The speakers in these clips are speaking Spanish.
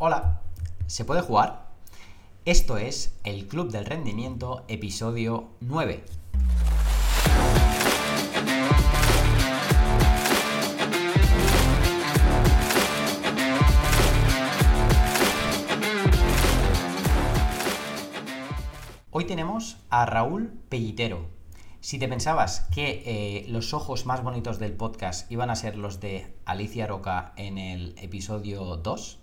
Hola, ¿se puede jugar? Esto es el Club del Rendimiento, episodio 9. Hoy tenemos a Raúl Pellitero, si te pensabas que eh, los ojos más bonitos del podcast iban a ser los de Alicia Roca en el episodio 2,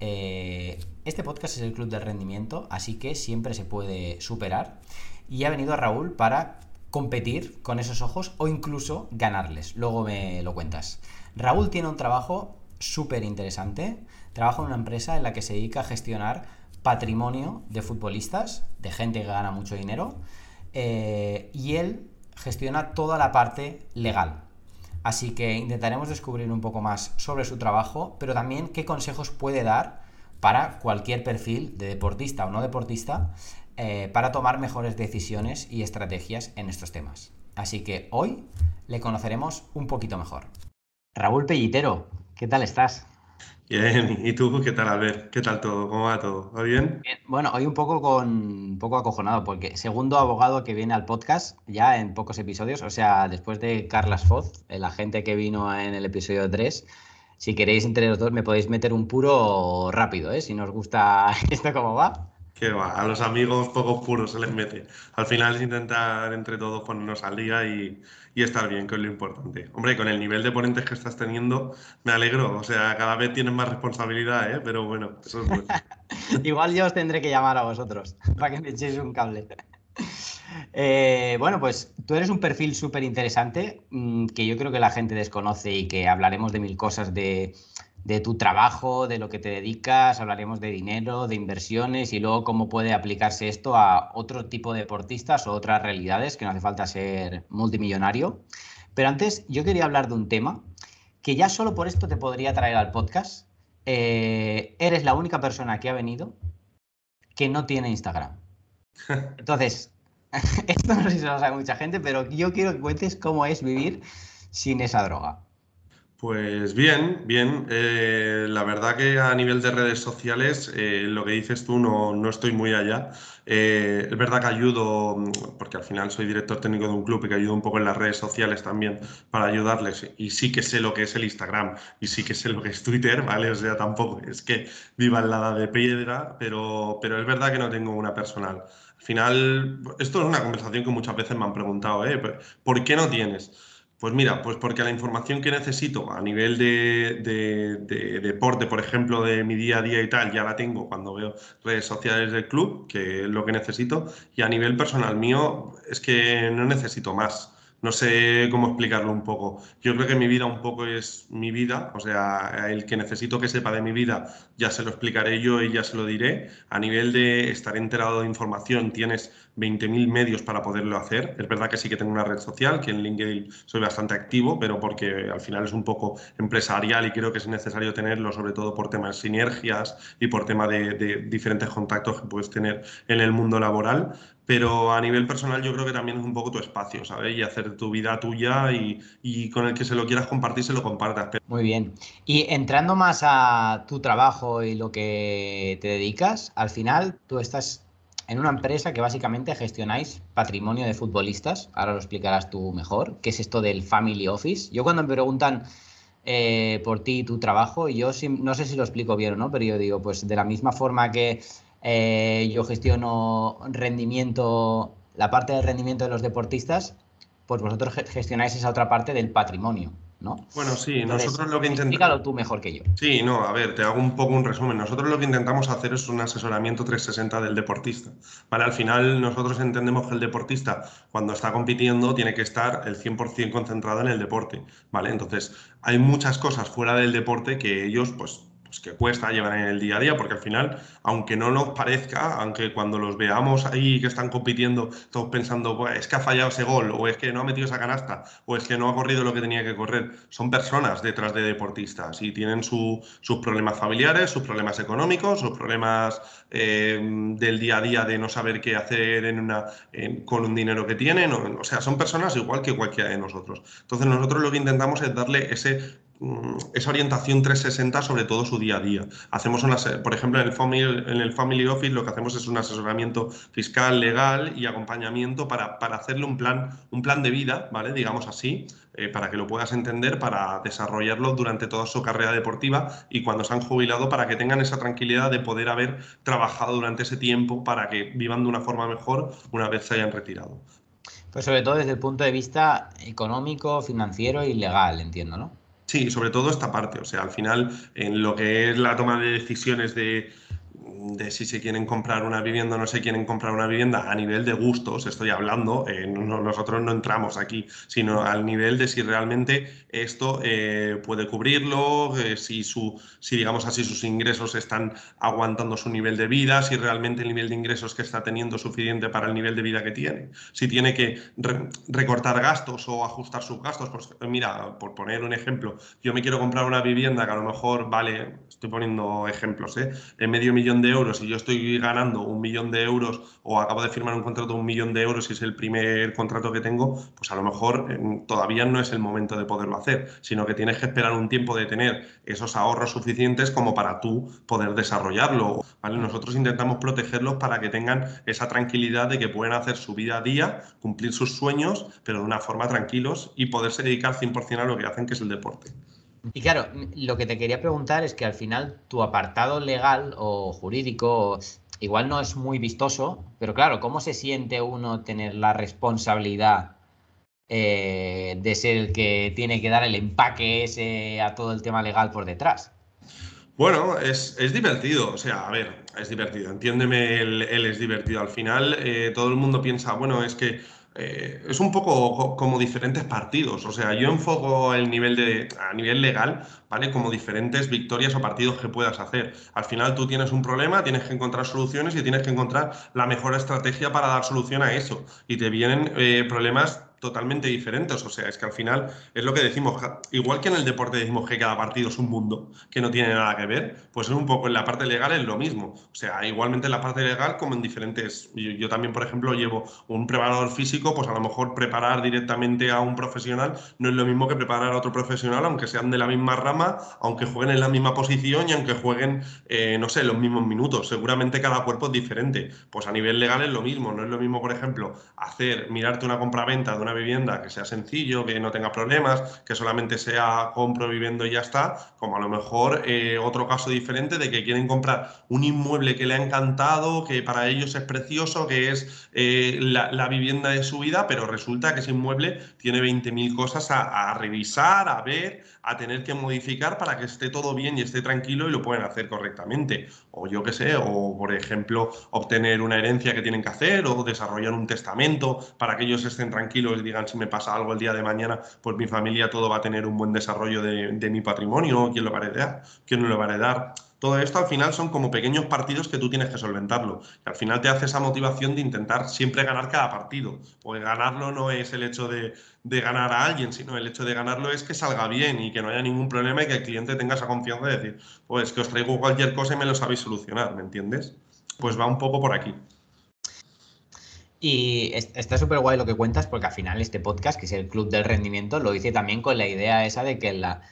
eh, este podcast es el club del rendimiento, así que siempre se puede superar. Y ha venido a Raúl para competir con esos ojos o incluso ganarles. Luego me lo cuentas. Raúl tiene un trabajo súper interesante. Trabaja en una empresa en la que se dedica a gestionar patrimonio de futbolistas, de gente que gana mucho dinero eh, y él gestiona toda la parte legal. Así que intentaremos descubrir un poco más sobre su trabajo, pero también qué consejos puede dar para cualquier perfil de deportista o no deportista eh, para tomar mejores decisiones y estrategias en estos temas. Así que hoy le conoceremos un poquito mejor. Raúl Pellitero, ¿qué tal estás? Bien, ¿y tú qué tal, Albert? ¿Qué tal todo? ¿Cómo va todo? ¿Va bien? Bueno, hoy un poco con un poco acojonado, porque segundo abogado que viene al podcast ya en pocos episodios, o sea, después de Carlas Foz, el agente que vino en el episodio 3, si queréis entre los dos me podéis meter un puro rápido, ¿eh? Si nos gusta esto cómo va. Que va, a los amigos pocos puros se les mete. Al final es intentar entre todos ponernos al día y, estar bien, que es lo importante. Hombre, con el nivel de ponentes que estás teniendo, me alegro. O sea, cada vez tienes más responsabilidad, ¿eh? Pero bueno, eso es bueno. Igual yo os tendré que llamar a vosotros para que me echéis un cable. Eh, bueno, pues tú eres un perfil súper interesante mm, que yo creo que la gente desconoce y que hablaremos de mil cosas de de tu trabajo, de lo que te dedicas, hablaremos de dinero, de inversiones y luego cómo puede aplicarse esto a otro tipo de deportistas o otras realidades, que no hace falta ser multimillonario. Pero antes yo quería hablar de un tema que ya solo por esto te podría traer al podcast. Eh, eres la única persona que ha venido que no tiene Instagram. Entonces, esto no sé si lo sabe mucha gente, pero yo quiero que cuentes cómo es vivir sin esa droga. Pues bien, bien. Eh, la verdad que a nivel de redes sociales, eh, lo que dices tú no, no estoy muy allá. Eh, es verdad que ayudo, porque al final soy director técnico de un club y que ayudo un poco en las redes sociales también para ayudarles. Y sí que sé lo que es el Instagram y sí que sé lo que es Twitter, ¿vale? O sea, tampoco es que viva en la de piedra, pero, pero es verdad que no tengo una personal. Al final, esto es una conversación que muchas veces me han preguntado, ¿eh? ¿Por qué no tienes? Pues mira, pues porque la información que necesito a nivel de, deporte, por ejemplo, de mi día a día y tal, ya la tengo cuando veo redes sociales del club, que es lo que necesito, y a nivel personal mío es que no necesito más. No sé cómo explicarlo un poco. Yo creo que mi vida un poco es mi vida, o sea, el que necesito que sepa de mi vida ya se lo explicaré yo y ya se lo diré. A nivel de estar enterado de información, tienes 20.000 medios para poderlo hacer. Es verdad que sí que tengo una red social, que en LinkedIn soy bastante activo, pero porque al final es un poco empresarial y creo que es necesario tenerlo, sobre todo por temas de sinergias y por tema de, de diferentes contactos que puedes tener en el mundo laboral pero a nivel personal yo creo que también es un poco tu espacio, ¿sabes? Y hacer tu vida tuya y, con el que se lo quieras compartir, se lo compartas. Muy bien. Y entrando más a tu trabajo y lo que te dedicas, al final tú estás en una empresa que básicamente gestionáis patrimonio de futbolistas, ahora lo explicarás tú mejor, ¿qué es esto del Family Office? Yo cuando me preguntan eh, por ti y tu trabajo, yo no sé si lo explico bien o no, pero yo digo, pues de la misma forma que eh, yo gestiono rendimiento, la parte del rendimiento de los deportistas, pues vosotros gestionáis esa otra parte del patrimonio, ¿no? Bueno, sí, nosotros lo que intentamos... Explícalo tú mejor que yo. Sí, no, a ver, te hago un poco un resumen. Nosotros lo que intentamos hacer es un asesoramiento 360 del deportista, ¿vale? Al final nosotros entendemos que el deportista cuando está compitiendo tiene que estar el 100% concentrado en el deporte, ¿vale? Entonces, hay muchas cosas fuera del deporte que ellos, pues, pues que cuesta llevar en el día a día, porque al final, aunque no nos parezca, aunque cuando los veamos ahí que están compitiendo, todos pensando, es que ha fallado ese gol, o es que no ha metido esa canasta, o es que no ha corrido lo que tenía que correr, son personas detrás de deportistas y tienen sus problemas familiares, sus problemas económicos, sus problemas eh, del día a día de no saber qué hacer en una, con un dinero que tienen, o, sea, son personas igual que cualquiera de nosotros. Entonces nosotros lo que intentamos es darle ese esa orientación 360 sobre todo su día a día. Hacemos unas, por ejemplo, en el, family, en el Family Office lo que hacemos es un asesoramiento fiscal, legal y acompañamiento para, para hacerle un plan, un plan de vida, ¿vale? Digamos así, eh, para que lo puedas entender, para desarrollarlo durante toda su carrera deportiva y cuando se han jubilado para que tengan esa tranquilidad de poder haber trabajado durante ese tiempo para que vivan de una forma mejor una vez se hayan retirado. Pues sobre todo desde el punto de vista económico, financiero y legal, entiendo, ¿no? Sí, sobre todo esta parte. O sea, al final, en lo que es la toma de decisiones de de si se quieren comprar una vivienda o no se quieren comprar una vivienda a nivel de gustos, estoy hablando, eh, nosotros no entramos aquí, sino al nivel de si realmente esto eh, puede cubrirlo, eh, si, su, si digamos así sus ingresos están aguantando su nivel de vida, si realmente el nivel de ingresos que está teniendo es suficiente para el nivel de vida que tiene, si tiene que recortar gastos o ajustar sus gastos, pues mira, por poner un ejemplo, yo me quiero comprar una vivienda que a lo mejor vale, estoy poniendo ejemplos, ¿eh? medio millón de euros y yo estoy ganando un millón de euros o acabo de firmar un contrato de un millón de euros y es el primer contrato que tengo, pues a lo mejor eh, todavía no es el momento de poderlo hacer, sino que tienes que esperar un tiempo de tener esos ahorros suficientes como para tú poder desarrollarlo. ¿vale? Nosotros intentamos protegerlos para que tengan esa tranquilidad de que pueden hacer su vida a día, cumplir sus sueños, pero de una forma tranquilos y poderse dedicar 100% a lo que hacen, que es el deporte. Y claro, lo que te quería preguntar es que al final tu apartado legal o jurídico igual no es muy vistoso, pero claro, ¿cómo se siente uno tener la responsabilidad eh, de ser el que tiene que dar el empaque ese a todo el tema legal por detrás? Bueno, es, divertido, o sea, a ver, es divertido, entiéndeme, él, es divertido. Al final, eh, todo el mundo piensa, bueno, es que eh, es un poco como diferentes partidos. O sea, yo enfoco el nivel de, a nivel legal, ¿vale? Como diferentes victorias o partidos que puedas hacer. Al final tú tienes un problema, tienes que encontrar soluciones y tienes que encontrar la mejor estrategia para dar solución a eso. Y te vienen eh, problemas totalmente diferentes. O sea, es que al final es lo que decimos, igual que en el deporte decimos que cada partido es un mundo que no tiene nada que ver, pues es un poco en la parte legal es lo mismo. O sea, igualmente en la parte legal como en diferentes... Yo, también, por ejemplo, llevo un preparador físico, pues a lo mejor preparar directamente a un profesional no es lo mismo que preparar a otro profesional, aunque sean de la misma rama, aunque jueguen en la misma posición y aunque jueguen, eh, no sé, los mismos minutos. Seguramente cada cuerpo es diferente. Pues a nivel legal es lo mismo. No es lo mismo, por ejemplo, hacer, mirarte una compraventa de una vivienda que sea sencillo, que no tenga problemas, que solamente sea compro, viviendo y ya está, como a lo mejor eh, otro caso diferente de que quieren comprar un inmueble que le ha encantado, que para ellos es precioso, que es eh, la, vivienda de su vida, pero resulta que ese inmueble tiene 20.000 cosas a, a revisar, a ver, a tener que modificar para que esté todo bien y esté tranquilo y lo pueden hacer correctamente. O yo qué sé, o por ejemplo, obtener una herencia que tienen que hacer o desarrollar un testamento para que ellos estén tranquilos y digan si me pasa algo el día de mañana, pues mi familia todo va a tener un buen desarrollo de, de mi patrimonio, quién lo va a heredar, quién no lo va a heredar. Todo esto al final son como pequeños partidos que tú tienes que solventarlo. Y al final te hace esa motivación de intentar siempre ganar cada partido. Porque ganarlo no es el hecho de, ganar a alguien, sino el hecho de ganarlo es que salga bien y que no haya ningún problema y que el cliente tenga esa confianza de decir, pues que os traigo cualquier cosa y me lo sabéis solucionar, ¿me entiendes? Pues va un poco por aquí. Y está súper guay lo que cuentas porque al final este podcast, que es el Club del Rendimiento, lo hice también con la idea esa de que la,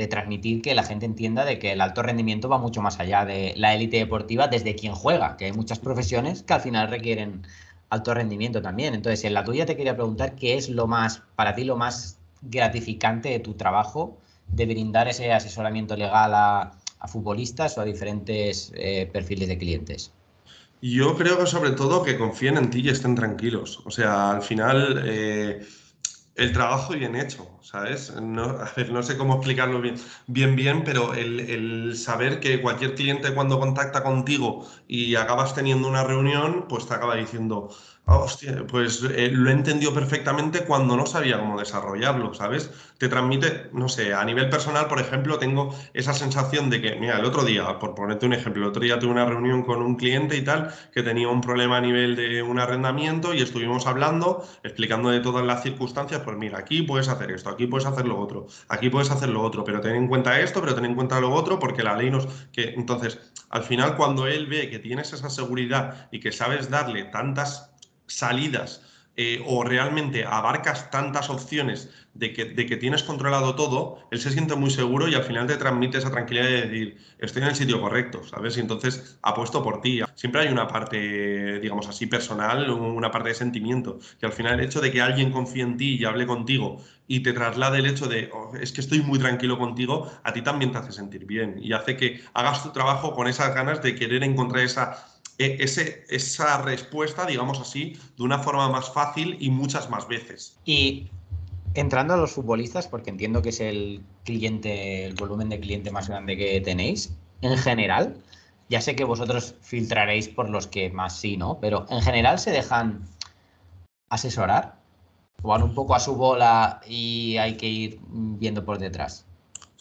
de transmitir que la gente entienda de que el alto rendimiento va mucho más allá de la élite deportiva desde quien juega, que hay muchas profesiones que al final requieren alto rendimiento también. Entonces, en la tuya te quería preguntar qué es lo más, para ti, lo más gratificante de tu trabajo de brindar ese asesoramiento legal a, futbolistas o a diferentes eh, perfiles de clientes. Yo creo que sobre todo que confíen en ti y estén tranquilos. O sea, al final... Eh, el trabajo bien hecho, ¿sabes? No, no sé cómo explicarlo bien, bien, bien pero el, saber que cualquier cliente cuando contacta contigo y acabas teniendo una reunión, pues te acaba diciendo, hostia, pues eh, lo he entendido perfectamente cuando no sabía cómo desarrollarlo, ¿sabes? Te transmite, no sé, a nivel personal, por ejemplo, tengo esa sensación de que, mira, el otro día, por ponerte un ejemplo, el otro día tuve una reunión con un cliente y tal, que tenía un problema a nivel de un arrendamiento y estuvimos hablando, explicando de todas las circunstancias, pues mira, aquí puedes hacer esto, aquí puedes hacer lo otro, aquí puedes hacer lo otro, pero ten en cuenta esto, pero ten en cuenta lo otro, porque la ley nos... que Entonces, al final, cuando él ve que tienes esa seguridad y que sabes darle tantas salidas eh, o realmente abarcas tantas opciones de que, de que, tienes controlado todo, él se siente muy seguro y al final te transmite esa tranquilidad de decir, estoy en el sitio correcto, ¿sabes? Y entonces apuesto por ti. Siempre hay una parte, digamos así, personal, una parte de sentimiento, que al final el hecho de que alguien confíe en ti y hable contigo y te traslade el hecho de, oh, es que estoy muy tranquilo contigo, a ti también te hace sentir bien y hace que hagas tu trabajo con esas ganas de querer encontrar esa e, ese, esa respuesta, digamos así, de una forma más fácil y muchas más veces. Y entrando a los futbolistas, porque entiendo que es el cliente, el volumen de cliente más grande que tenéis, en general, ya sé que vosotros filtraréis por los que más sí, ¿no? Pero en general se dejan asesorar, van un poco a su bola y hay que ir viendo por detrás.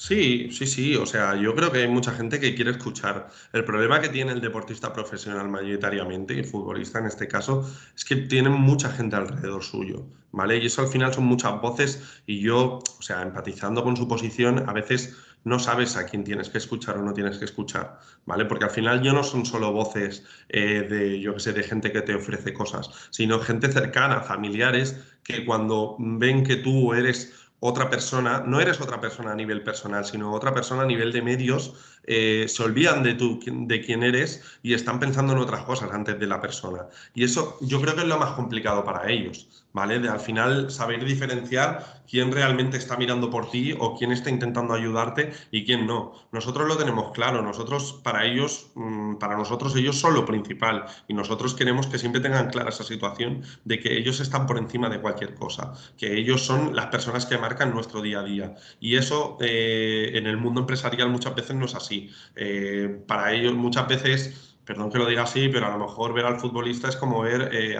Sí, sí, sí. O sea, yo creo que hay mucha gente que quiere escuchar. El problema que tiene el deportista profesional mayoritariamente, y el futbolista en este caso, es que tienen mucha gente alrededor suyo, ¿vale? Y eso al final son muchas voces y yo, o sea, empatizando con su posición, a veces no sabes a quién tienes que escuchar o no tienes que escuchar, ¿vale? Porque al final yo no son solo voces eh, de, yo qué sé, de gente que te ofrece cosas, sino gente cercana, familiares, que cuando ven que tú eres otra persona, no eres otra persona a nivel personal, sino otra persona a nivel de medios, eh, se olvidan de, tu, de quién eres y están pensando en otras cosas antes de la persona. Y eso yo creo que es lo más complicado para ellos, ¿vale? De al final saber diferenciar quién realmente está mirando por ti o quién está intentando ayudarte y quién no. Nosotros lo tenemos claro, nosotros para ellos, mm, para nosotros ellos son lo principal y nosotros queremos que siempre tengan clara esa situación de que ellos están por encima de cualquier cosa, que ellos son las personas que marcan nuestro día a día. Y eso eh, en el mundo empresarial muchas veces no es así. Eh, para ellos muchas veces perdón que lo diga así, pero a lo mejor ver al futbolista es como ver eh,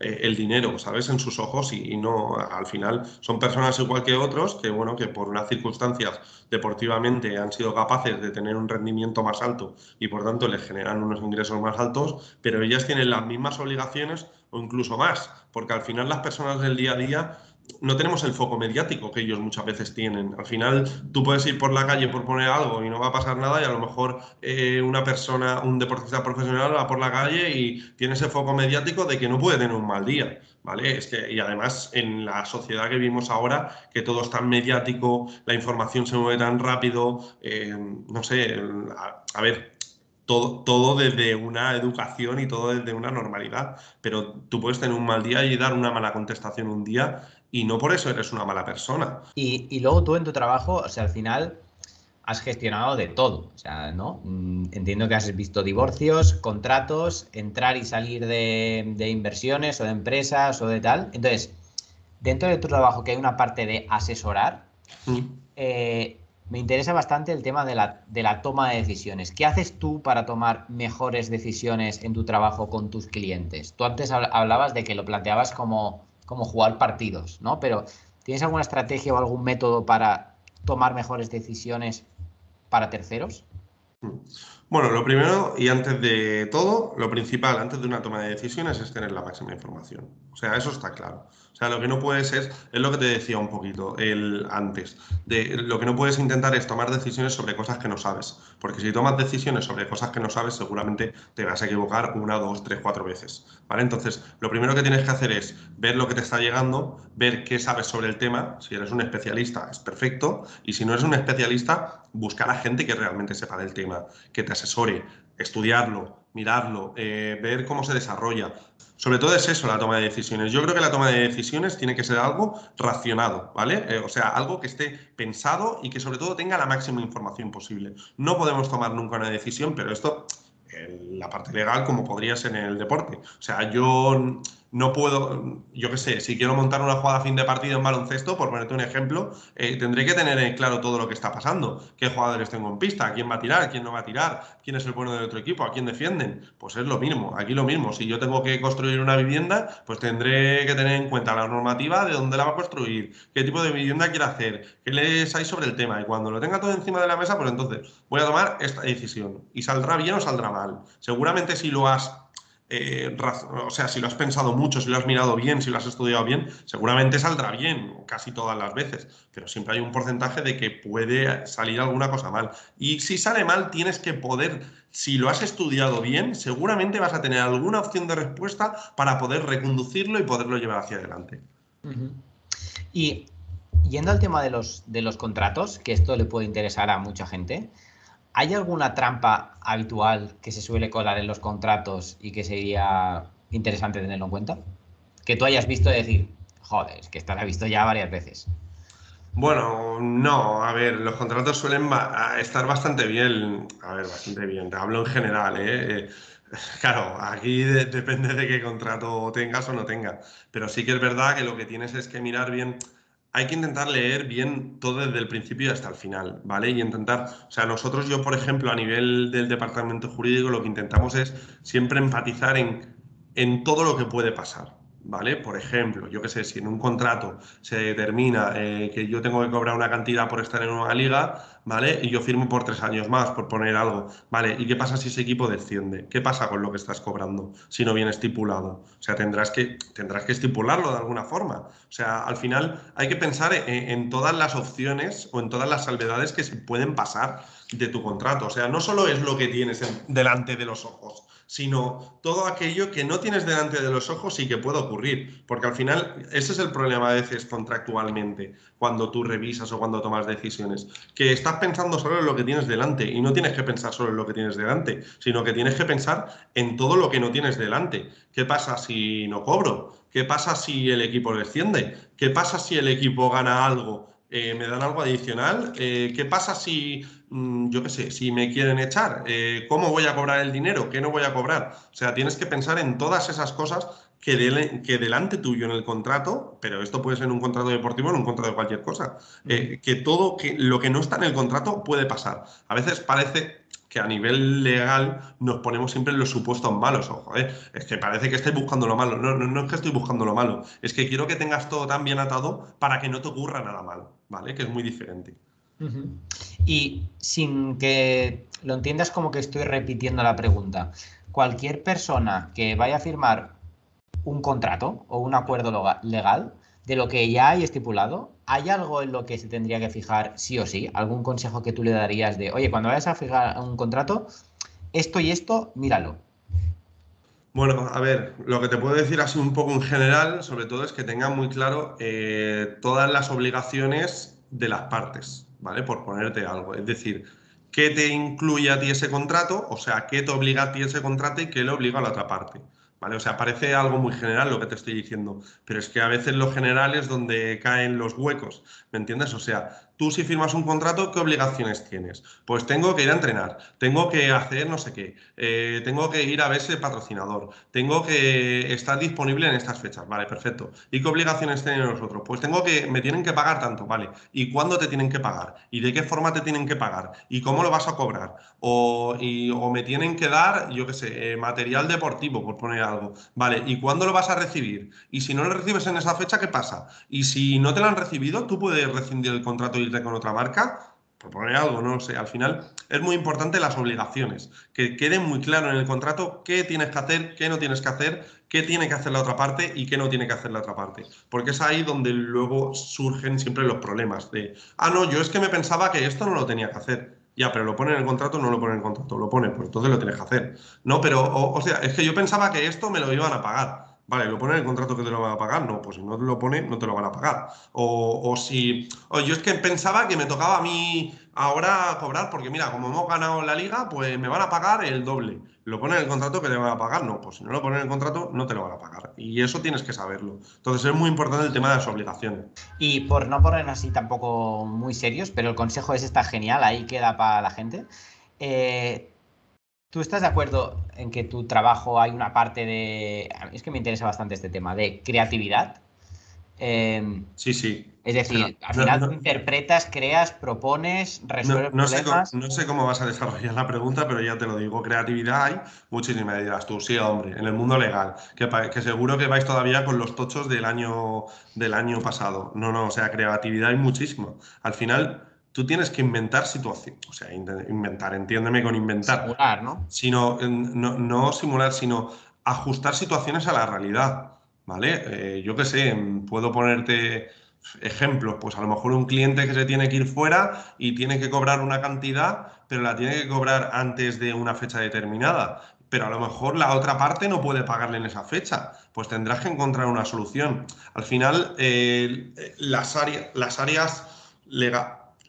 eh, el dinero, ¿sabes? En sus ojos y, no, al final son personas igual que otros que, bueno, que por unas circunstancias deportivamente han sido capaces de tener un rendimiento más alto y por tanto les generan unos ingresos más altos, pero ellas tienen las mismas obligaciones o incluso más, porque al final las personas del día a día no tenemos el foco mediático que ellos muchas veces tienen. Al final, tú puedes ir por la calle por poner algo y no va a pasar nada y a lo mejor eh, una persona, un deportista profesional va por la calle y tiene ese foco mediático de que no puede tener un mal día, ¿vale? Es que, y además en la sociedad que vivimos ahora, que todo es tan mediático, la información se mueve tan rápido, eh, no sé, a ver, todo, todo desde una educación y todo desde una normalidad. Pero tú puedes tener un mal día y dar una mala contestación un día y no por eso eres una mala persona. Y, y luego tú en tu trabajo, o sea, al final has gestionado de todo, o sea, ¿no? Mm, entiendo que has visto divorcios, contratos, entrar y salir de, de inversiones o de empresas o de tal. Entonces, dentro de tu trabajo que hay una parte de asesorar, mm. eh, me interesa bastante el tema de la, de la, toma de decisiones. ¿Qué haces tú para tomar mejores decisiones en tu trabajo con tus clientes? Tú antes hablabas de que lo planteabas como, como jugar partidos, ¿no? Pero ¿tienes alguna estrategia o algún método para tomar mejores decisiones para terceros? Bueno, lo primero y antes de todo, lo principal antes de una toma de decisiones es tener la máxima información. O sea, eso está claro. O sea, lo que no puedes es, es lo que te decía un poquito el antes, de lo que no puedes intentar es tomar decisiones sobre cosas que no sabes, porque si tomas decisiones sobre cosas que no sabes, seguramente te vas a equivocar una, dos, tres, cuatro veces, ¿vale? Entonces, lo primero que tienes que hacer es ver lo que te está llegando, ver qué sabes sobre el tema, si eres un especialista es perfecto, y si no eres un especialista, buscar a gente que realmente sepa del tema, que te asesore, estudiarlo, mirarlo, eh, ver cómo se desarrolla. Sobre todo es eso, la toma de decisiones. Yo creo que la toma de decisiones tiene que ser algo racionado, ¿vale? Eh, o sea, algo que esté pensado y que sobre todo tenga la máxima información posible. No podemos tomar nunca una decisión, pero esto, en la parte legal, como podría ser en el deporte. O sea, yo no puedo, yo qué sé, si quiero montar una jugada a fin de partido en baloncesto, por ponerte un ejemplo, eh, tendré que tener claro todo lo que está pasando. ¿Qué jugadores tengo en pista? ¿Quién va a tirar? ¿Quién no va a tirar? ¿Quién es el bueno del otro equipo? ¿A quién defienden? Pues es lo mismo, aquí lo mismo. Si yo tengo que construir una vivienda, pues tendré que tener en cuenta la normativa de dónde la va a construir, qué tipo de vivienda quiere hacer, qué les hay sobre el tema. Y cuando lo tenga todo encima de la mesa, pues entonces voy a tomar esta decisión. Y saldrá bien o saldrá mal. Seguramente si lo has eh, o sea, si lo has pensado mucho, si lo has mirado bien, si lo has estudiado bien, seguramente saldrá bien casi todas las veces, pero siempre hay un porcentaje de que puede salir alguna cosa mal. Y si sale mal, tienes que poder, si lo has estudiado bien, seguramente vas a tener alguna opción de respuesta para poder reconducirlo y poderlo llevar hacia adelante. Y yendo al tema de los, de los contratos, que esto le puede interesar a mucha gente, ¿Hay alguna trampa habitual que se suele colar en los contratos y que sería interesante tenerlo en cuenta? Que tú hayas visto decir, joder, es que esta la he visto ya varias veces. Bueno, no, a ver, los contratos suelen estar bastante bien, a ver, bastante bien, te hablo en general, ¿eh? eh claro, aquí depende de qué contrato tengas o no tengas, pero sí que es verdad que lo que tienes es que mirar bien hay que intentar leer bien todo desde el principio hasta el final, ¿vale? Y intentar, o sea, nosotros yo, por ejemplo, a nivel del departamento jurídico, lo que intentamos es siempre empatizar en, en todo lo que puede pasar, ¿vale? Por ejemplo, yo qué sé, si en un contrato se determina eh, que yo tengo que cobrar una cantidad por estar en una liga, ¿vale? Y yo firmo por tres años más, por poner algo, ¿vale? ¿Y qué pasa si ese equipo desciende? ¿Qué pasa con lo que estás cobrando si no viene estipulado? O sea, tendrás que, tendrás que estipularlo de alguna forma. O sea, al final hay que pensar en, todas las opciones o en todas las salvedades que se pueden pasar de tu contrato. O sea, no solo es lo que tienes delante de los ojos, sino todo aquello que no tienes delante de los ojos y que puede ocurrir. Porque al final, ese es el problema a veces contractualmente, cuando tú revisas o cuando tomas decisiones, que estás pensando solo en lo que tienes delante y no tienes que pensar solo en lo que tienes delante, sino que tienes que pensar en todo lo que no tienes delante. ¿Qué pasa si no cobro? ¿Qué pasa si el equipo desciende? ¿Qué pasa si el equipo gana algo? Eh, ¿Me dan algo adicional? Eh, ¿Qué pasa si yo qué sé, si me quieren echar, eh, ¿cómo voy a cobrar el dinero? ¿Qué no voy a cobrar? O sea, tienes que pensar en todas esas cosas que, que delante tuyo en el contrato, pero esto puede ser en un contrato deportivo, en un contrato de cualquier cosa, eh, que todo que, lo que no está en el contrato puede pasar. A veces parece que a nivel legal nos ponemos siempre en los supuestos malos, ojo, ¿eh? es que parece que estoy buscando lo malo, no, no, no es que estoy buscando lo malo, es que quiero que tengas todo tan bien atado para que no te ocurra nada malo, ¿vale? Que es muy diferente. Y sin que lo entiendas como que estoy repitiendo la pregunta, cualquier persona que vaya a firmar un contrato o un acuerdo legal de lo que ya hay estipulado, ¿hay algo en lo que se tendría que fijar sí o sí? ¿Algún consejo que tú le darías de, oye, cuando vayas a fijar un contrato, esto y esto, míralo? Bueno, a ver, lo que te puedo decir así un poco en general, sobre todo, es que tenga muy claro eh, todas las obligaciones de las partes. ¿Vale? Por ponerte algo. Es decir, ¿qué te incluye a ti ese contrato? O sea, ¿qué te obliga a ti ese contrato y qué le obliga a la otra parte? ¿Vale? O sea, parece algo muy general lo que te estoy diciendo, pero es que a veces lo general es donde caen los huecos, ¿me entiendes? O sea, Tú si firmas un contrato, ¿qué obligaciones tienes? Pues tengo que ir a entrenar, tengo que hacer no sé qué, eh, tengo que ir a ver ese patrocinador, tengo que estar disponible en estas fechas, vale, perfecto. ¿Y qué obligaciones tienen nosotros? Pues tengo que, me tienen que pagar tanto, vale. ¿Y cuándo te tienen que pagar? ¿Y de qué forma te tienen que pagar? ¿Y cómo lo vas a cobrar? O, me tienen que dar, yo qué sé, eh, material deportivo, por poner algo, vale. ¿Y cuándo lo vas a recibir? Y si no lo recibes en esa fecha, ¿qué pasa? Y si no te lo han recibido, tú puedes rescindir el contrato con otra marca, por poner algo, no sé, al final es muy importante las obligaciones, que quede muy claro en el contrato qué tienes que hacer, qué no tienes que hacer, qué tiene que hacer la otra parte y qué no tiene que hacer la otra parte. Porque es ahí donde luego surgen siempre los problemas de, ah, no, yo es que me pensaba que esto no lo tenía que hacer. Ya, pero lo pone en el contrato, no lo pone en el contrato, lo pone, pues entonces lo tienes que hacer. No, pero, o sea, es que yo pensaba que esto me lo iban a pagar. Vale, ¿lo pone en el contrato que te lo van a pagar? No, pues si no te lo pone, no te lo van a pagar. O, si. O yo es que pensaba que me tocaba a mí ahora cobrar, porque mira, como hemos ganado la liga, pues me van a pagar el doble. ¿Lo pone en el contrato que te van a pagar? No, pues si no lo pone en el contrato, no te lo van a pagar. Y eso tienes que saberlo. Entonces es muy importante el tema de las obligaciones. Y por no poner así tampoco muy serios, pero el consejo es está genial, ahí queda para la gente. Eh, ¿Tú estás de acuerdo en que tu trabajo hay una parte de... Es que me interesa bastante este tema, de creatividad. Em, sí, sí. Es decir, al final tú interpretas, creas, propones, resuelves no, problemas. Sé, no sé cómo vas a desarrollar la pregunta, pero ya te lo digo. Creatividad hay muchísimas. Dirás tú, sí, hombre, en el mundo legal, que, que, seguro que vais todavía con los tochos del año, del año pasado. No, no, o sea, creatividad hay muchísimo. Al final tú tienes que inventar situaciones, o sea, inventar, entiéndeme con inventar. Simular, ¿no? Sino, no, no simular, sino ajustar situaciones a la realidad, ¿vale? Eh, yo qué sé, puedo ponerte ejemplos, pues a lo mejor un cliente que se tiene que ir fuera y tiene que cobrar una cantidad, pero la tiene que cobrar antes de una fecha determinada. Pero a lo mejor la otra parte no puede pagarle en esa fecha. Pues tendrás que encontrar una solución. Al final, eh, las, áreas, las áreas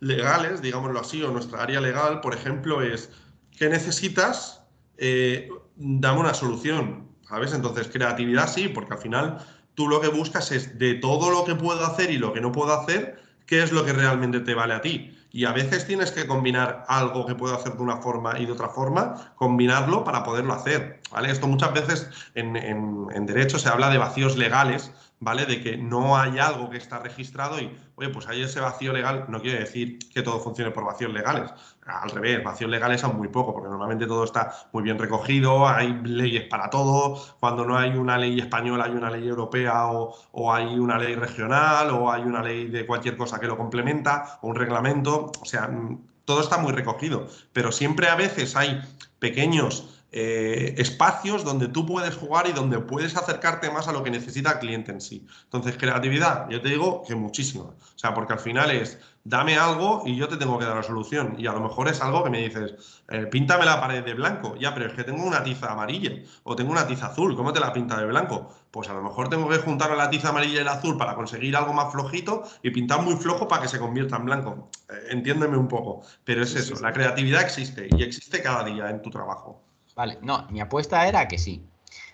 legales, digámoslo así, o nuestra área legal, por ejemplo, es ¿qué necesitas? Eh, dame una solución. ¿Sabes? Entonces, creatividad sí, porque al final tú lo que buscas es de todo lo que puedo hacer y lo que no puedo hacer, qué es lo que realmente te vale a ti. Y a veces tienes que combinar algo que puedo hacer de una forma y de otra forma, combinarlo para poderlo hacer. ¿vale? Esto muchas veces en, en derecho se habla de vacíos legales, ¿vale? De que no hay algo que está registrado y, oye, pues hay ese vacío legal, no quiere decir que todo funcione por vacíos legales. Al revés, vacíos legales son muy poco, porque normalmente todo está muy bien recogido, hay leyes para todo. Cuando no hay una ley española, hay una ley europea o, o hay una ley regional o hay una ley de cualquier cosa que lo complementa o un reglamento. O sea, mm, todo está muy recogido, pero siempre a veces hay pequeños eh, espacios donde tú puedes jugar y donde puedes acercarte más a lo que necesita el cliente en sí. Entonces, creatividad, yo te digo que muchísimo. O sea, porque al final es, dame algo y yo te tengo que dar la solución. Y a lo mejor es algo que me dices, eh, píntame la pared de blanco. Ya, pero es que tengo una tiza amarilla o tengo una tiza azul. ¿Cómo te la pinta de blanco? Pues a lo mejor tengo que juntar la tiza amarilla y el azul para conseguir algo más flojito y pintar muy flojo para que se convierta en blanco. Eh, entiéndeme un poco. Pero es eso, la creatividad existe y existe cada día en tu trabajo. Vale, no, mi apuesta era que sí.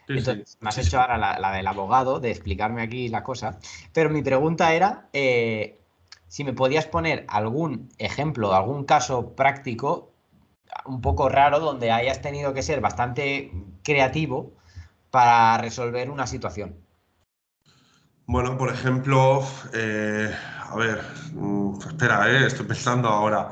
Entonces, me has hecho ahora la, del abogado de explicarme aquí la cosa. Pero mi pregunta era eh, si me podías poner algún ejemplo, algún caso práctico un poco raro donde hayas tenido que ser bastante creativo para resolver una situación. Bueno, por ejemplo, eh, a ver, mm, espera, eh, estoy pensando ahora.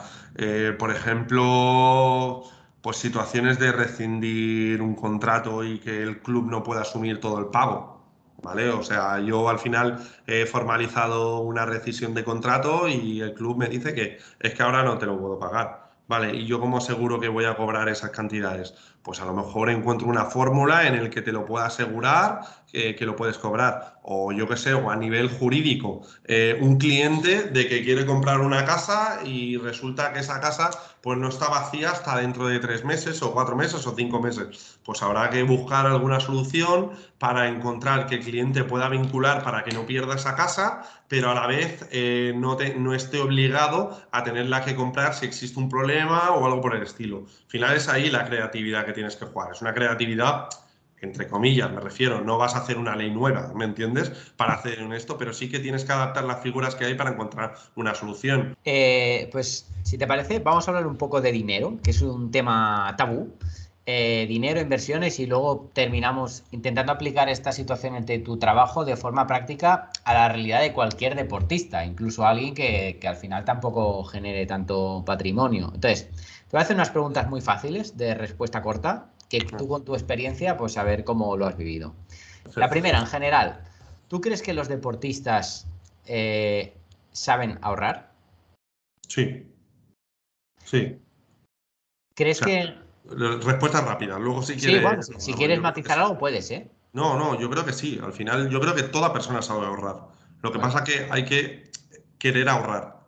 por ejemplo, pues situaciones de rescindir un contrato y que el club no pueda asumir todo el pago. ¿Vale? O sea, yo al final he formalizado una rescisión de contrato y el club me dice que es que ahora no te lo puedo pagar. Vale, ¿y yo cómo seguro que voy a cobrar esas cantidades? Pues a lo mejor encuentro una fórmula en el que te lo pueda asegurar que, lo puedes cobrar. O yo qué sé, o a nivel jurídico, eh, un cliente de que quiere comprar una casa y resulta que esa casa pues no está vacía hasta dentro de tres meses o cuatro meses o cinco meses. Pues habrá que buscar alguna solución para encontrar que el cliente pueda vincular para que no pierda esa casa, pero a la vez eh, no, no esté obligado a tenerla que comprar si existe un problema o algo por el estilo. Al final es ahí la creatividad tienes que jugar. Es una creatividad entre comillas, me refiero, no vas a hacer una ley nueva, ¿me entiendes? Para hacer esto, pero sí que tienes que adaptar las figuras que hay para encontrar una solución. Eh, pues, si te parece, vamos a hablar un poco de dinero, que es un tema tabú. Eh, dinero, inversiones y luego terminamos intentando aplicar esta situación entre tu trabajo de forma práctica a la realidad de cualquier deportista, incluso alguien que, que al final tampoco genere tanto patrimonio. Entonces, te voy a hacer unas preguntas muy fáciles de respuesta corta que tú con tu experiencia, pues a ver cómo lo has vivido. La primera, en general, ¿tú crees que los deportistas eh, saben ahorrar? Sí. Sí. ¿Crees que...? Respuesta rápida, luego si quieres... Sí, bueno, si quieres matizar algo puedes, ¿eh? No, no, yo creo que sí. Al final, yo creo que toda persona sabe ahorrar. Lo que pasa es que hay que querer ahorrar.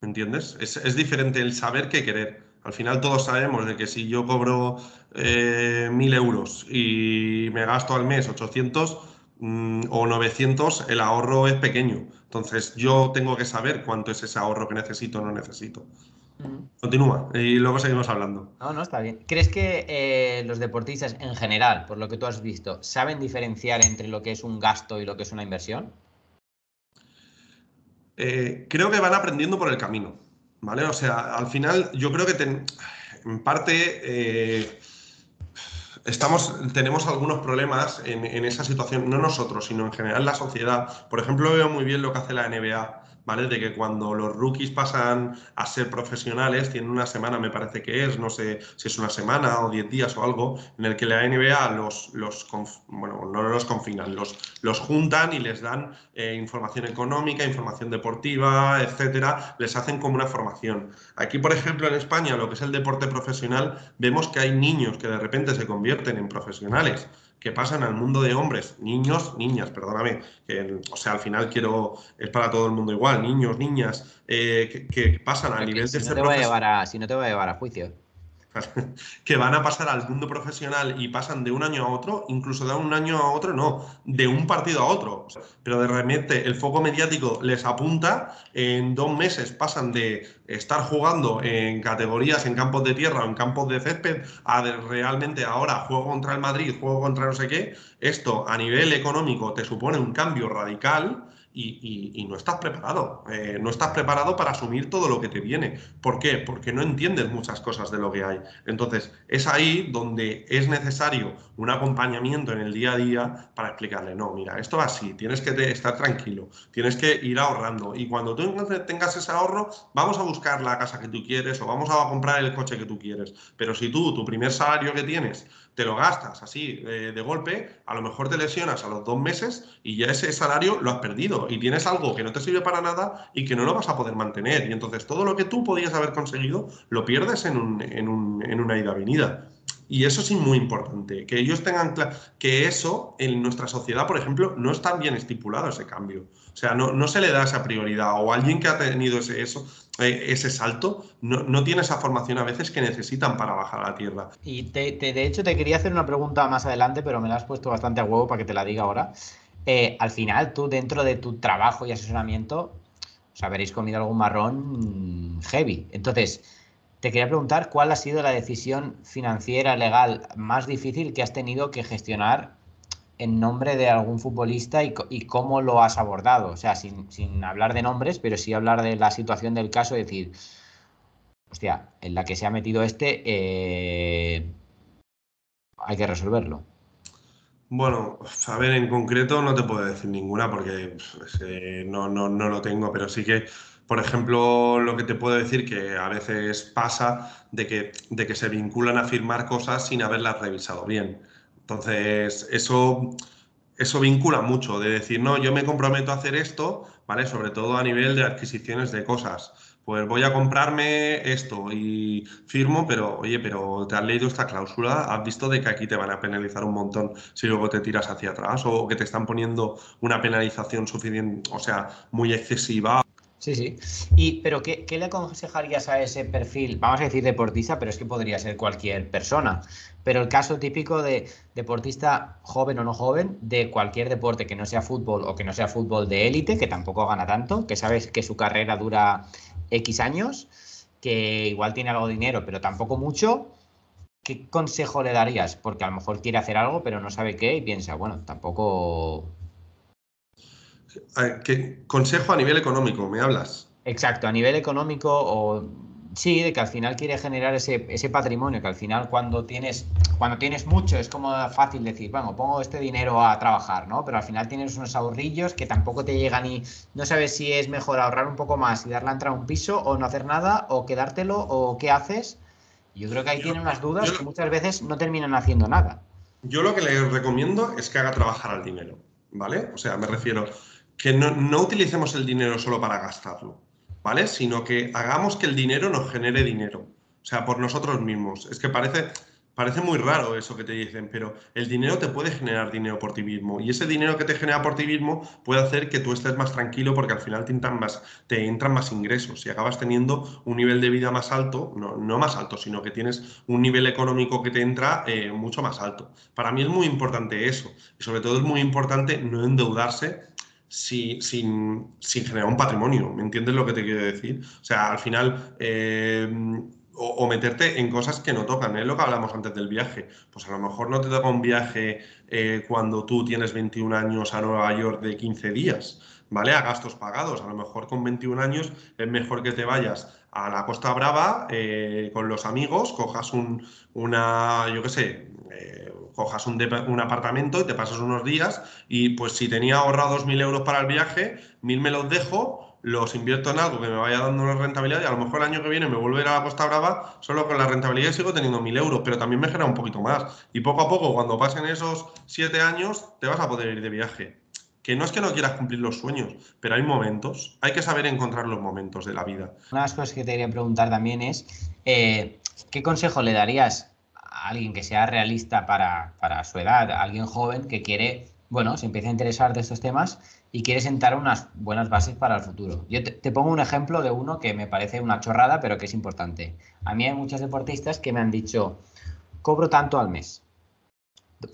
¿Me entiendes? Es, es diferente el saber que querer. Al final todos sabemos de que si yo cobro eh, 1.000 euros y me gasto al mes 800 mm, o 900, el ahorro es pequeño. Entonces yo tengo que saber cuánto es ese ahorro que necesito o no necesito. Continúa y luego seguimos hablando. No, no, está bien. ¿Crees que eh, los deportistas en general, por lo que tú has visto, saben diferenciar entre lo que es un gasto y lo que es una inversión? Eh, creo que van aprendiendo por el camino. ¿Vale? O sea, al final yo creo que en parte eh, estamos, tenemos algunos problemas en, en, esa situación, no nosotros, sino en general la sociedad. Por ejemplo, veo muy bien lo que hace la NBA ¿vale? De que cuando los rookies pasan a ser profesionales, tienen una semana, me parece que es, no sé si es una semana o 10 días o algo, en el que la NBA los, los bueno, no los confinan, los, los juntan y les dan eh, información económica, información deportiva, etcétera, les hacen como una formación. Aquí, por ejemplo, en España, lo que es el deporte profesional, vemos que hay niños que de repente se convierten en profesionales que pasan al mundo de hombres, niños, niñas, perdóname, que, o sea, al final quiero, es para todo el mundo igual, niños, niñas, eh, que, pasan a nivel de si no te a llevar a, Si no te voy a llevar a juicio. que van a pasar al mundo profesional y pasan de un año a otro, incluso de un año a otro, no, de un partido a otro. Pero de repente el foco mediático les apunta, en dos meses pasan de estar jugando en categorías en campos de tierra o en campos de césped a realmente ahora juego contra el Madrid, juego contra no sé qué. Esto a nivel económico te supone un cambio radical y, no estás preparado. Eh, no estás preparado para asumir todo lo que te viene. ¿Por qué? Porque no entiendes muchas cosas de lo que hay. Entonces, es ahí donde es necesario un acompañamiento en el día a día para explicarle, no, mira, esto va así, tienes que estar tranquilo, tienes que ir ahorrando. Y cuando tú tengas ese ahorro, vamos a buscar la casa que tú quieres o vamos a comprar el coche que tú quieres. Pero si tú, tu primer salario que tienes, te lo gastas así eh, de golpe, a lo mejor te lesionas a los dos meses y ya ese salario lo has perdido y tienes algo que no te sirve para nada y que no lo vas a poder mantener. Y entonces todo lo que tú podías haber conseguido lo pierdes en, un, en, un, en una ida venida. Y eso sí muy importante, que ellos tengan claro que eso en nuestra sociedad, por ejemplo, no está bien estipulado ese cambio. O sea, no, no se le da esa prioridad o alguien que ha tenido ese, eso, eh, ese salto no, no, tiene esa formación a veces que necesitan para bajar a la tierra. Y de hecho te quería hacer una pregunta más adelante, pero me la has puesto bastante a huevo para que te la diga ahora. Eh, al final, tú dentro de tu trabajo y asesoramiento, os habréis comido algún marrón heavy. Entonces, te quería preguntar cuál ha sido la decisión financiera, legal más difícil que has tenido que gestionar en nombre de algún futbolista y, cómo lo has abordado. O sea, sin, hablar de nombres, pero sí hablar de la situación del caso y decir, hostia, en la que se ha metido este, eh, hay que resolverlo. Bueno, a ver, en concreto no te puedo decir ninguna porque pues, no, no, no, lo tengo, pero sí que por ejemplo, lo que te puedo decir que a veces pasa de que, de que se vinculan a firmar cosas sin haberlas revisado bien. Entonces, eso, eso vincula mucho, de decir, no, yo me comprometo a hacer esto, ¿vale? Sobre todo a nivel de adquisiciones de cosas. Pues voy a comprarme esto y firmo, pero oye, pero te has leído esta cláusula, has visto de que aquí te van a penalizar un montón si luego te tiras hacia atrás o que te están poniendo una penalización suficiente, o sea, muy excesiva. Sí, sí. Y, pero ¿qué, le aconsejarías a ese perfil? Vamos a decir deportista, pero es que podría ser cualquier persona. Pero el caso típico de deportista joven o no joven, de cualquier deporte que no sea fútbol o que no sea fútbol de élite, que tampoco gana tanto, que sabes que su carrera dura X años, que igual tiene algo de dinero, pero tampoco mucho. ¿Qué consejo le darías? Porque a lo mejor quiere hacer algo, pero no sabe qué y piensa, bueno, tampoco ¿Qué consejo a nivel económico me hablas? Exacto, a nivel económico o sí, de que al final quiere generar ese, ese, patrimonio, que al final cuando tienes, cuando tienes mucho es como fácil decir, bueno, pongo este dinero a trabajar, ¿no? Pero al final tienes unos ahorrillos que tampoco te llegan y no sabes si es mejor ahorrar un poco más y darle a entrar a un piso o no hacer nada o quedártelo o qué haces. Yo creo que ahí tiene unas dudas que muchas veces no terminan haciendo nada. Yo lo que le recomiendo es que haga trabajar al dinero, ¿vale? O sea, me refiero, que no, utilicemos el dinero solo para gastarlo, ¿vale? Sino que hagamos que el dinero nos genere dinero. O sea, por nosotros mismos. Es que parece, parece muy raro eso que te dicen, pero el dinero te puede generar dinero por ti mismo. Y ese dinero que te genera por ti mismo puede hacer que tú estés más tranquilo porque al final te entran más, te entran más ingresos y acabas teniendo un nivel de vida más alto, no, no más alto, sino que tienes un nivel económico que te entra eh, mucho más alto. Para mí es muy importante eso. Y sobre todo es muy importante no endeudarse sin, sin, generar un patrimonio. ¿Me entiendes lo que te quiero decir? O sea, al final, eh, o, meterte en cosas que no tocan. Es lo que hablamos antes del viaje. Pues a lo mejor no te toca un viaje eh, cuando tú tienes 21 años a Nueva York de 15 días. ¿Vale? A gastos pagados. A lo mejor con 21 años es mejor que te vayas a la Costa Brava eh, con los amigos, cojas un, una, yo qué sé, cojas un, un, apartamento y te pasas unos días y pues si tenía ahorrado 2.000 euros para el viaje, 1.000 me los dejo, los invierto en algo que me vaya dando una rentabilidad y a lo mejor el año que viene me vuelvo a ir a la Costa Brava solo con la rentabilidad sigo teniendo 1.000 euros, pero también me genera un poquito más. Y poco a poco, cuando pasen esos 7 años, te vas a poder ir de viaje. Que no es que no quieras cumplir los sueños, pero hay momentos, hay que saber encontrar los momentos de la vida. Una de las cosas que te quería preguntar también es, eh, ¿qué consejo le darías alguien que sea realista para, para su edad, alguien joven que quiere, bueno, se empieza a interesar de estos temas y quiere sentar unas buenas bases para el futuro. Yo te, pongo un ejemplo de uno que me parece una chorrada, pero que es importante. A mí hay muchos deportistas que me han dicho, cobro tanto al mes.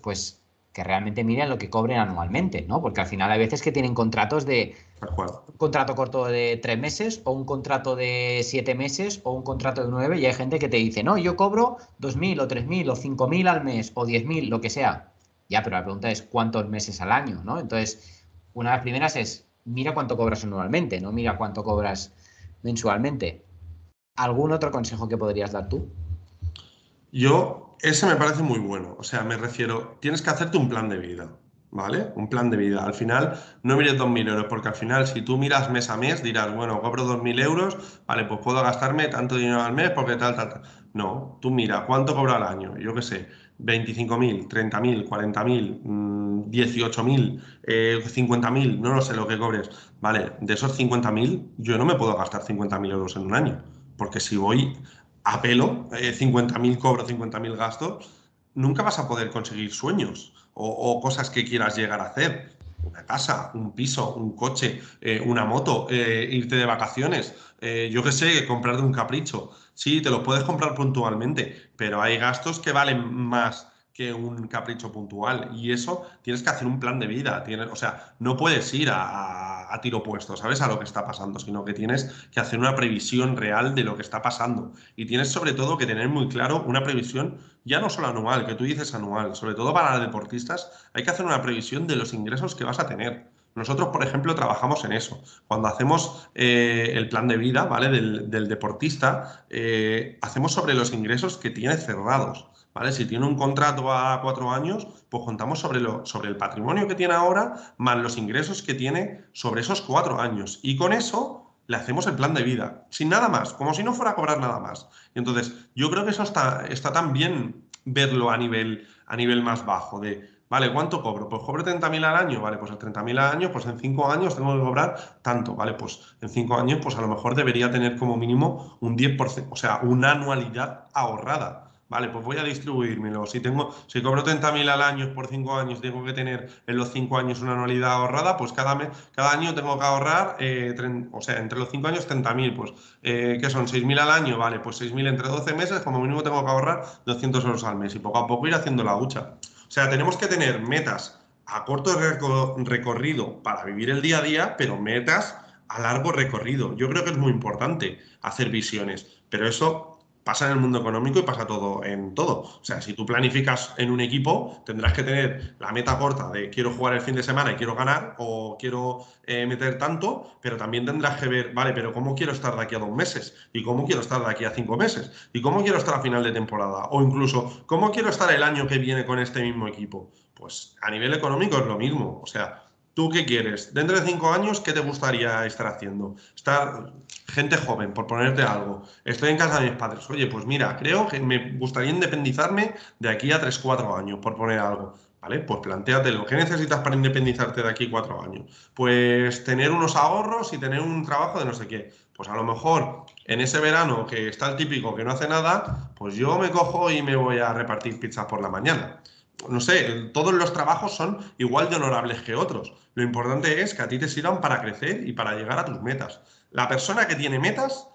Pues que realmente miren lo que cobren anualmente, ¿no? Porque al final hay veces que tienen contratos de un contrato corto de tres meses o un contrato de siete meses o un contrato de nueve y hay gente que te dice, no, yo cobro dos mil o tres mil o cinco mil al mes o diez mil, lo que sea. Ya, pero la pregunta es cuántos meses al año, ¿no? Entonces, una de las primeras es, mira cuánto cobras anualmente, no mira cuánto cobras mensualmente. ¿Algún otro consejo que podrías dar tú? Yo, ese me parece muy bueno. O sea, me refiero, tienes que hacerte un plan de vida, ¿vale? Un plan de vida. Al final, no mires 2.000 euros, porque al final, si tú miras mes a mes, dirás, bueno, cobro 2.000 euros, vale, pues puedo gastarme tanto dinero al mes porque tal, tal, tal. No, tú mira, ¿cuánto cobra al año? Yo qué sé, 25.000, 30.000, 40.000, 18.000, 50.000, no lo sé lo que cobres. Vale, de esos 50.000, yo no me puedo gastar 50.000 euros en un año, porque si voy a pelo, 50.000 eh, cobro, 50.000 gastos, nunca vas a poder conseguir sueños o, cosas que quieras llegar a hacer. Una casa, un piso, un coche, eh, una moto, eh, irte de vacaciones, yo qué sé, comprarte un capricho. Sí, te lo puedes comprar puntualmente, pero hay gastos que valen más que un capricho puntual. Y eso tienes que hacer un plan de vida. Tienes, o sea, no puedes ir a, a, tiro puesto, ¿sabes? A lo que está pasando, sino que tienes que hacer una previsión real de lo que está pasando. Y tienes sobre todo que tener muy claro una previsión, ya no solo anual, que tú dices anual, sobre todo para deportistas, hay que hacer una previsión de los ingresos que vas a tener. Nosotros, por ejemplo, trabajamos en eso. Cuando hacemos eh, el plan de vida ¿vale? del, deportista, eh, hacemos sobre los ingresos que tiene cerrados. ¿Vale? Si tiene un contrato a cuatro años, pues contamos sobre, lo, sobre el patrimonio que tiene ahora, más los ingresos que tiene sobre esos cuatro años. Y con eso le hacemos el plan de vida, sin nada más, como si no fuera a cobrar nada más. Y entonces, yo creo que eso está, está tan bien verlo a nivel, a nivel más bajo, de Vale, ¿cuánto cobro? Pues cobro 30.000 al año, vale, pues el 30.000 al año, pues en 5 años tengo que cobrar tanto, vale, pues en 5 años, pues a lo mejor debería tener como mínimo un 10%, o sea, una anualidad ahorrada. Vale, pues voy a distribuírmelo. Si tengo, si cobro 30.000 al año por 5 años, tengo que tener en los 5 años una anualidad ahorrada, pues cada, mes, cada año tengo que ahorrar, eh, o sea, entre los 5 años 30.000, pues, eh, ¿qué son? 6.000 al año, vale, pues 6.000 entre 12 meses, como mínimo tengo que ahorrar 200 euros al mes y poco a poco ir haciendo la hucha. O sea, tenemos que tener metas a corto recorrido para vivir el día a día, pero metas a largo recorrido. Yo creo que es muy importante hacer visiones, pero eso pasa en el mundo económico y pasa todo en todo. O sea, si tú planificas en un equipo, tendrás que tener la meta corta de quiero jugar el fin de semana y quiero ganar o quiero eh, meter tanto, pero también tendrás que ver, vale, pero ¿cómo quiero estar de aquí a dos meses? ¿Y cómo quiero estar de aquí a cinco meses? ¿Y cómo quiero estar a final de temporada? O incluso, ¿cómo quiero estar el año que viene con este mismo equipo? Pues a nivel económico es lo mismo. O sea, ¿Tú qué quieres? Dentro de cinco años, ¿qué te gustaría estar haciendo? Estar gente joven, por ponerte algo. Estoy en casa de mis padres. Oye, pues mira, creo que me gustaría independizarme de aquí a tres, cuatro años, por poner algo. ¿Vale? Pues plantéatelo. ¿Qué necesitas para independizarte de aquí cuatro años? Pues tener unos ahorros y tener un trabajo de no sé qué. Pues a lo mejor en ese verano que está el típico que no hace nada, pues yo me cojo y me voy a repartir pizzas por la mañana no sé, todos los trabajos son igual de honorables que otros. Lo importante es que a ti te sirvan para crecer y para llegar a tus metas. La persona que tiene metas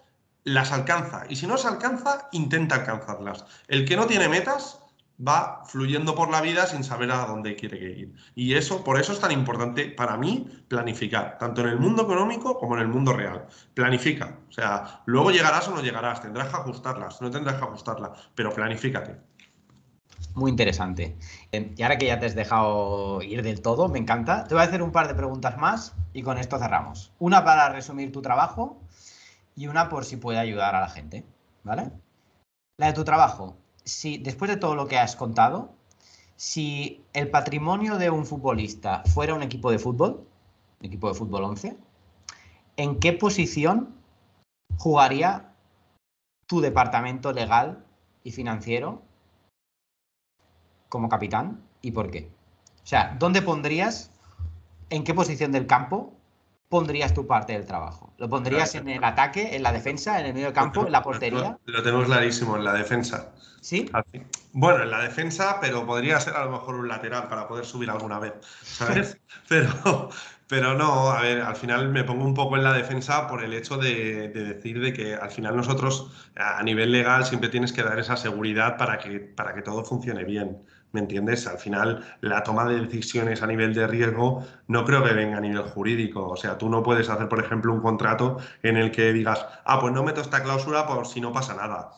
las alcanza y si no se alcanza, intenta alcanzarlas. El que no tiene metas va fluyendo por la vida sin saber a dónde quiere ir. Y eso, por eso es tan importante para mí planificar, tanto en el mundo económico como en el mundo real. Planifica. O sea, luego llegarás o no llegarás, tendrás que ajustarlas, no tendrás que ajustarlas, pero planifícate muy interesante. Eh, y ahora que ya te has dejado ir del todo, me encanta, te voy a hacer un par de preguntas más y con esto cerramos. Una para resumir tu trabajo y una por si puede ayudar a la gente, ¿vale? La de tu trabajo. Si después de todo lo que has contado, si el patrimonio de un futbolista fuera un equipo de fútbol, un equipo de fútbol 11, ¿en qué posición jugaría tu departamento legal y financiero como capitán y por qué? O sea, ¿dónde pondrías, en qué posición del campo pondrías tu parte del trabajo? ¿Lo pondrías en el ataque, en la defensa, en el medio del campo, en la portería? Lo, tenemos clarísimo, en la defensa. ¿Sí? Bueno, en la defensa, pero podría ser a lo mejor un lateral para poder subir alguna vez, ¿sabes? pero, pero no, a ver, al final me pongo un poco en la defensa por el hecho de, decir de que al final nosotros a nivel legal siempre tienes que dar esa seguridad para que, para que todo funcione bien. ¿Me entiendes? Al final, la toma de decisiones a nivel de riesgo no creo que venga a nivel jurídico. O sea, tú no puedes hacer, por ejemplo, un contrato en el que digas, ah, pues no meto esta cláusula por si no pasa nada.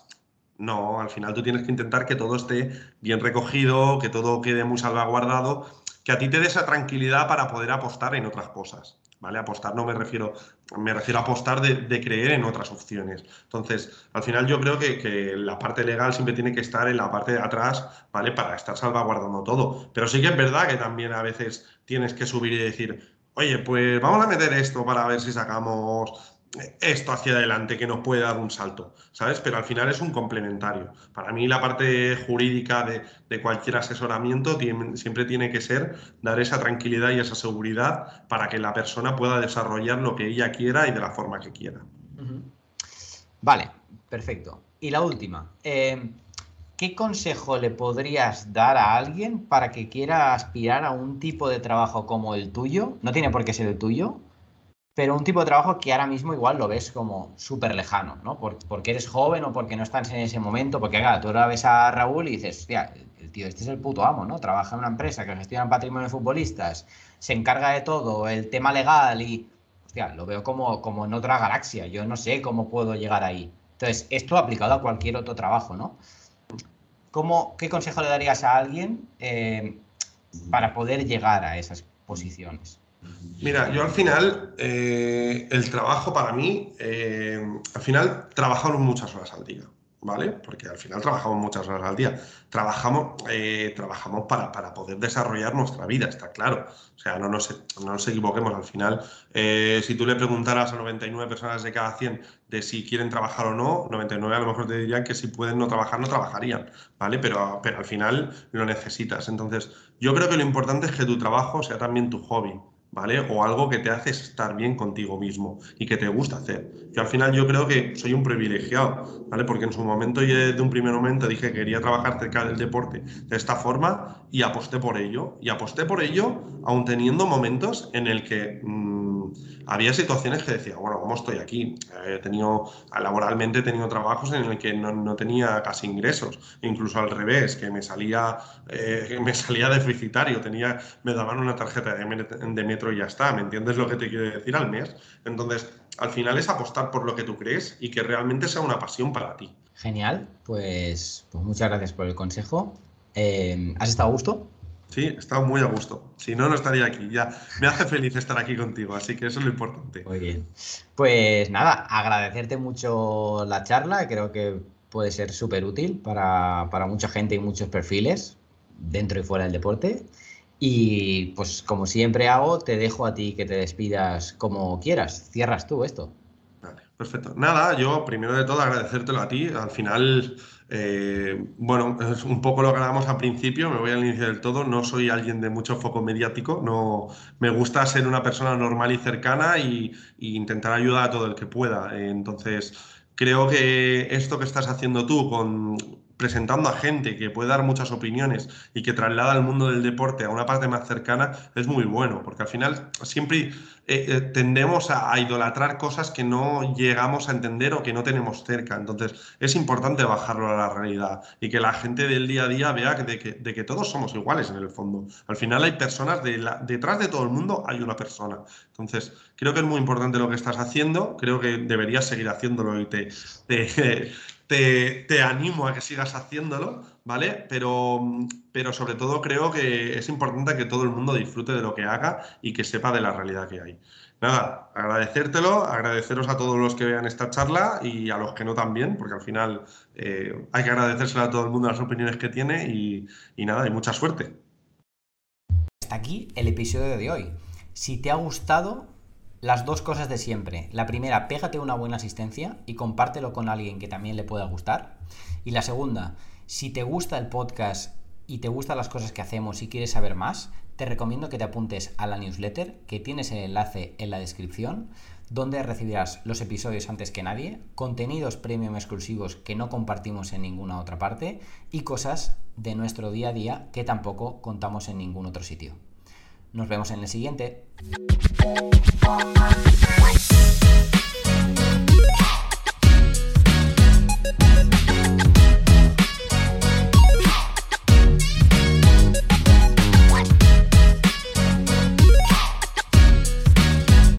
No, al final tú tienes que intentar que todo esté bien recogido, que todo quede muy salvaguardado, que a ti te dé esa tranquilidad para poder apostar en otras cosas. ¿Vale? Apostar no me refiero, me refiero a apostar de, creer en otras opciones. Entonces, al final yo creo que, que, la parte legal siempre tiene que estar en la parte de atrás, ¿vale? Para estar salvaguardando todo. Pero sí que es verdad que también a veces tienes que subir y decir, oye, pues vamos a meter esto para ver si sacamos esto hacia adelante que nos puede dar un salto, ¿sabes? Pero al final es un complementario. Para mí la parte jurídica de, cualquier asesoramiento siempre tiene que ser dar esa tranquilidad y esa seguridad para que la persona pueda desarrollar lo que ella quiera y de la forma que quiera. Vale, perfecto. Y la última, eh, ¿qué consejo le podrías dar a alguien para que quiera aspirar a un tipo de trabajo como el tuyo? No tiene por qué ser el tuyo, pero un tipo de trabajo que ahora mismo igual lo ves como súper lejano, ¿no? porque eres joven o porque no estás en ese momento, porque claro, tú ahora ves a Raúl y dices, hostia, el tío este es el puto amo, ¿no? Trabaja en una empresa que gestiona patrimonio de futbolistas, se encarga de todo, el tema legal y, hostia, lo veo como, como en otra galaxia, yo no sé cómo puedo llegar ahí. Entonces, esto aplicado a cualquier otro trabajo, ¿no? ¿Cómo, ¿Qué consejo le darías a alguien eh, para poder llegar a esas posiciones? Mira, yo al final, eh, el trabajo para mí, eh, al final trabajamos muchas horas al día. ¿vale? Porque al final trabajamos muchas horas al día. Trabajamos, eh, trabajamos para, para, poder desarrollar nuestra vida, está claro. O sea, no nos, no nos equivoquemos. Al final, eh, si tú le preguntaras a 99 personas de cada 100 de si quieren trabajar o no, 99 a lo mejor te dirían que si pueden no trabajar, no trabajarían, ¿vale? Pero, pero al final lo necesitas. Entonces, yo creo que lo importante es que tu trabajo sea también tu hobby. ¿Vale? O algo que te hace estar bien contigo mismo y que te gusta hacer. Yo al final yo creo que soy un privilegiado, ¿vale? Porque en su momento yo de un primer momento dije que quería trabajar cerca del deporte de esta forma y aposté por ello. Y aposté por ello aún teniendo momentos en el que... Mm, había situaciones que decía, bueno, ¿cómo estoy aquí? He tenido, laboralmente he tenido trabajos en el que no, tenía casi ingresos, incluso al revés, que me salía, eh, me salía deficitario, tenía, me daban una tarjeta de, metro y ya está, ¿me entiendes lo que te quiero decir al mes? Entonces, al final es apostar por lo que tú crees y que realmente sea una pasión para ti. Genial, pues, pues muchas gracias por el consejo. Eh, ¿Has estado a gusto? Sí, he estado muy a gusto. Si no, no estaría aquí. Ya me hace feliz estar aquí contigo, así que eso es lo importante. Muy bien. Pues nada, agradecerte mucho la charla. Creo que puede ser súper útil para, mucha gente y muchos perfiles dentro y fuera del deporte. Y pues como siempre hago, te dejo a ti que te despidas como quieras. Cierras tú esto. Perfecto. Nada, yo primero de todo agradecértelo a ti. Al final eh, bueno, es un poco lo que hablábamos al principio, me voy al inicio del todo, no soy alguien de mucho foco mediático, no, me gusta ser una persona normal y cercana y, intentar ayudar a todo el que pueda. Entonces, creo que esto que estás haciendo tú con presentando a gente que puede dar muchas opiniones y que traslada al mundo del deporte a una parte más cercana es muy bueno, porque al final siempre eh, eh, tendemos a, idolatrar cosas que no llegamos a entender o que no tenemos cerca. Entonces es importante bajarlo a la realidad y que la gente del día a día vea que de, que, todos somos iguales en el fondo. Al final hay personas, de detrás de todo el mundo hay una persona. Entonces creo que es muy importante lo que estás haciendo, creo que deberías seguir haciéndolo y te, te te, animo a que sigas haciéndolo, ¿vale? Pero, pero sobre todo creo que es importante que todo el mundo disfrute de lo que haga y que sepa de la realidad que hay. Nada, agradecértelo, agradeceros a todos los que vean esta charla y a los que no también, porque al final eh, hay que agradecérselo a todo el mundo las opiniones que tiene y, y nada, y mucha suerte. Hasta aquí el episodio de hoy. Si te ha gustado, las dos cosas de siempre. La primera, pégate una buena asistencia y compártelo con alguien que también le pueda gustar. Y la segunda, si te gusta el podcast y te gustan las cosas que hacemos y quieres saber más, te recomiendo que te apuntes a la newsletter, que tienes el enlace en la descripción, donde recibirás los episodios antes que nadie, contenidos premium exclusivos que no compartimos en ninguna otra parte y cosas de nuestro día a día que tampoco contamos en ningún otro sitio. Nos vemos en el siguiente.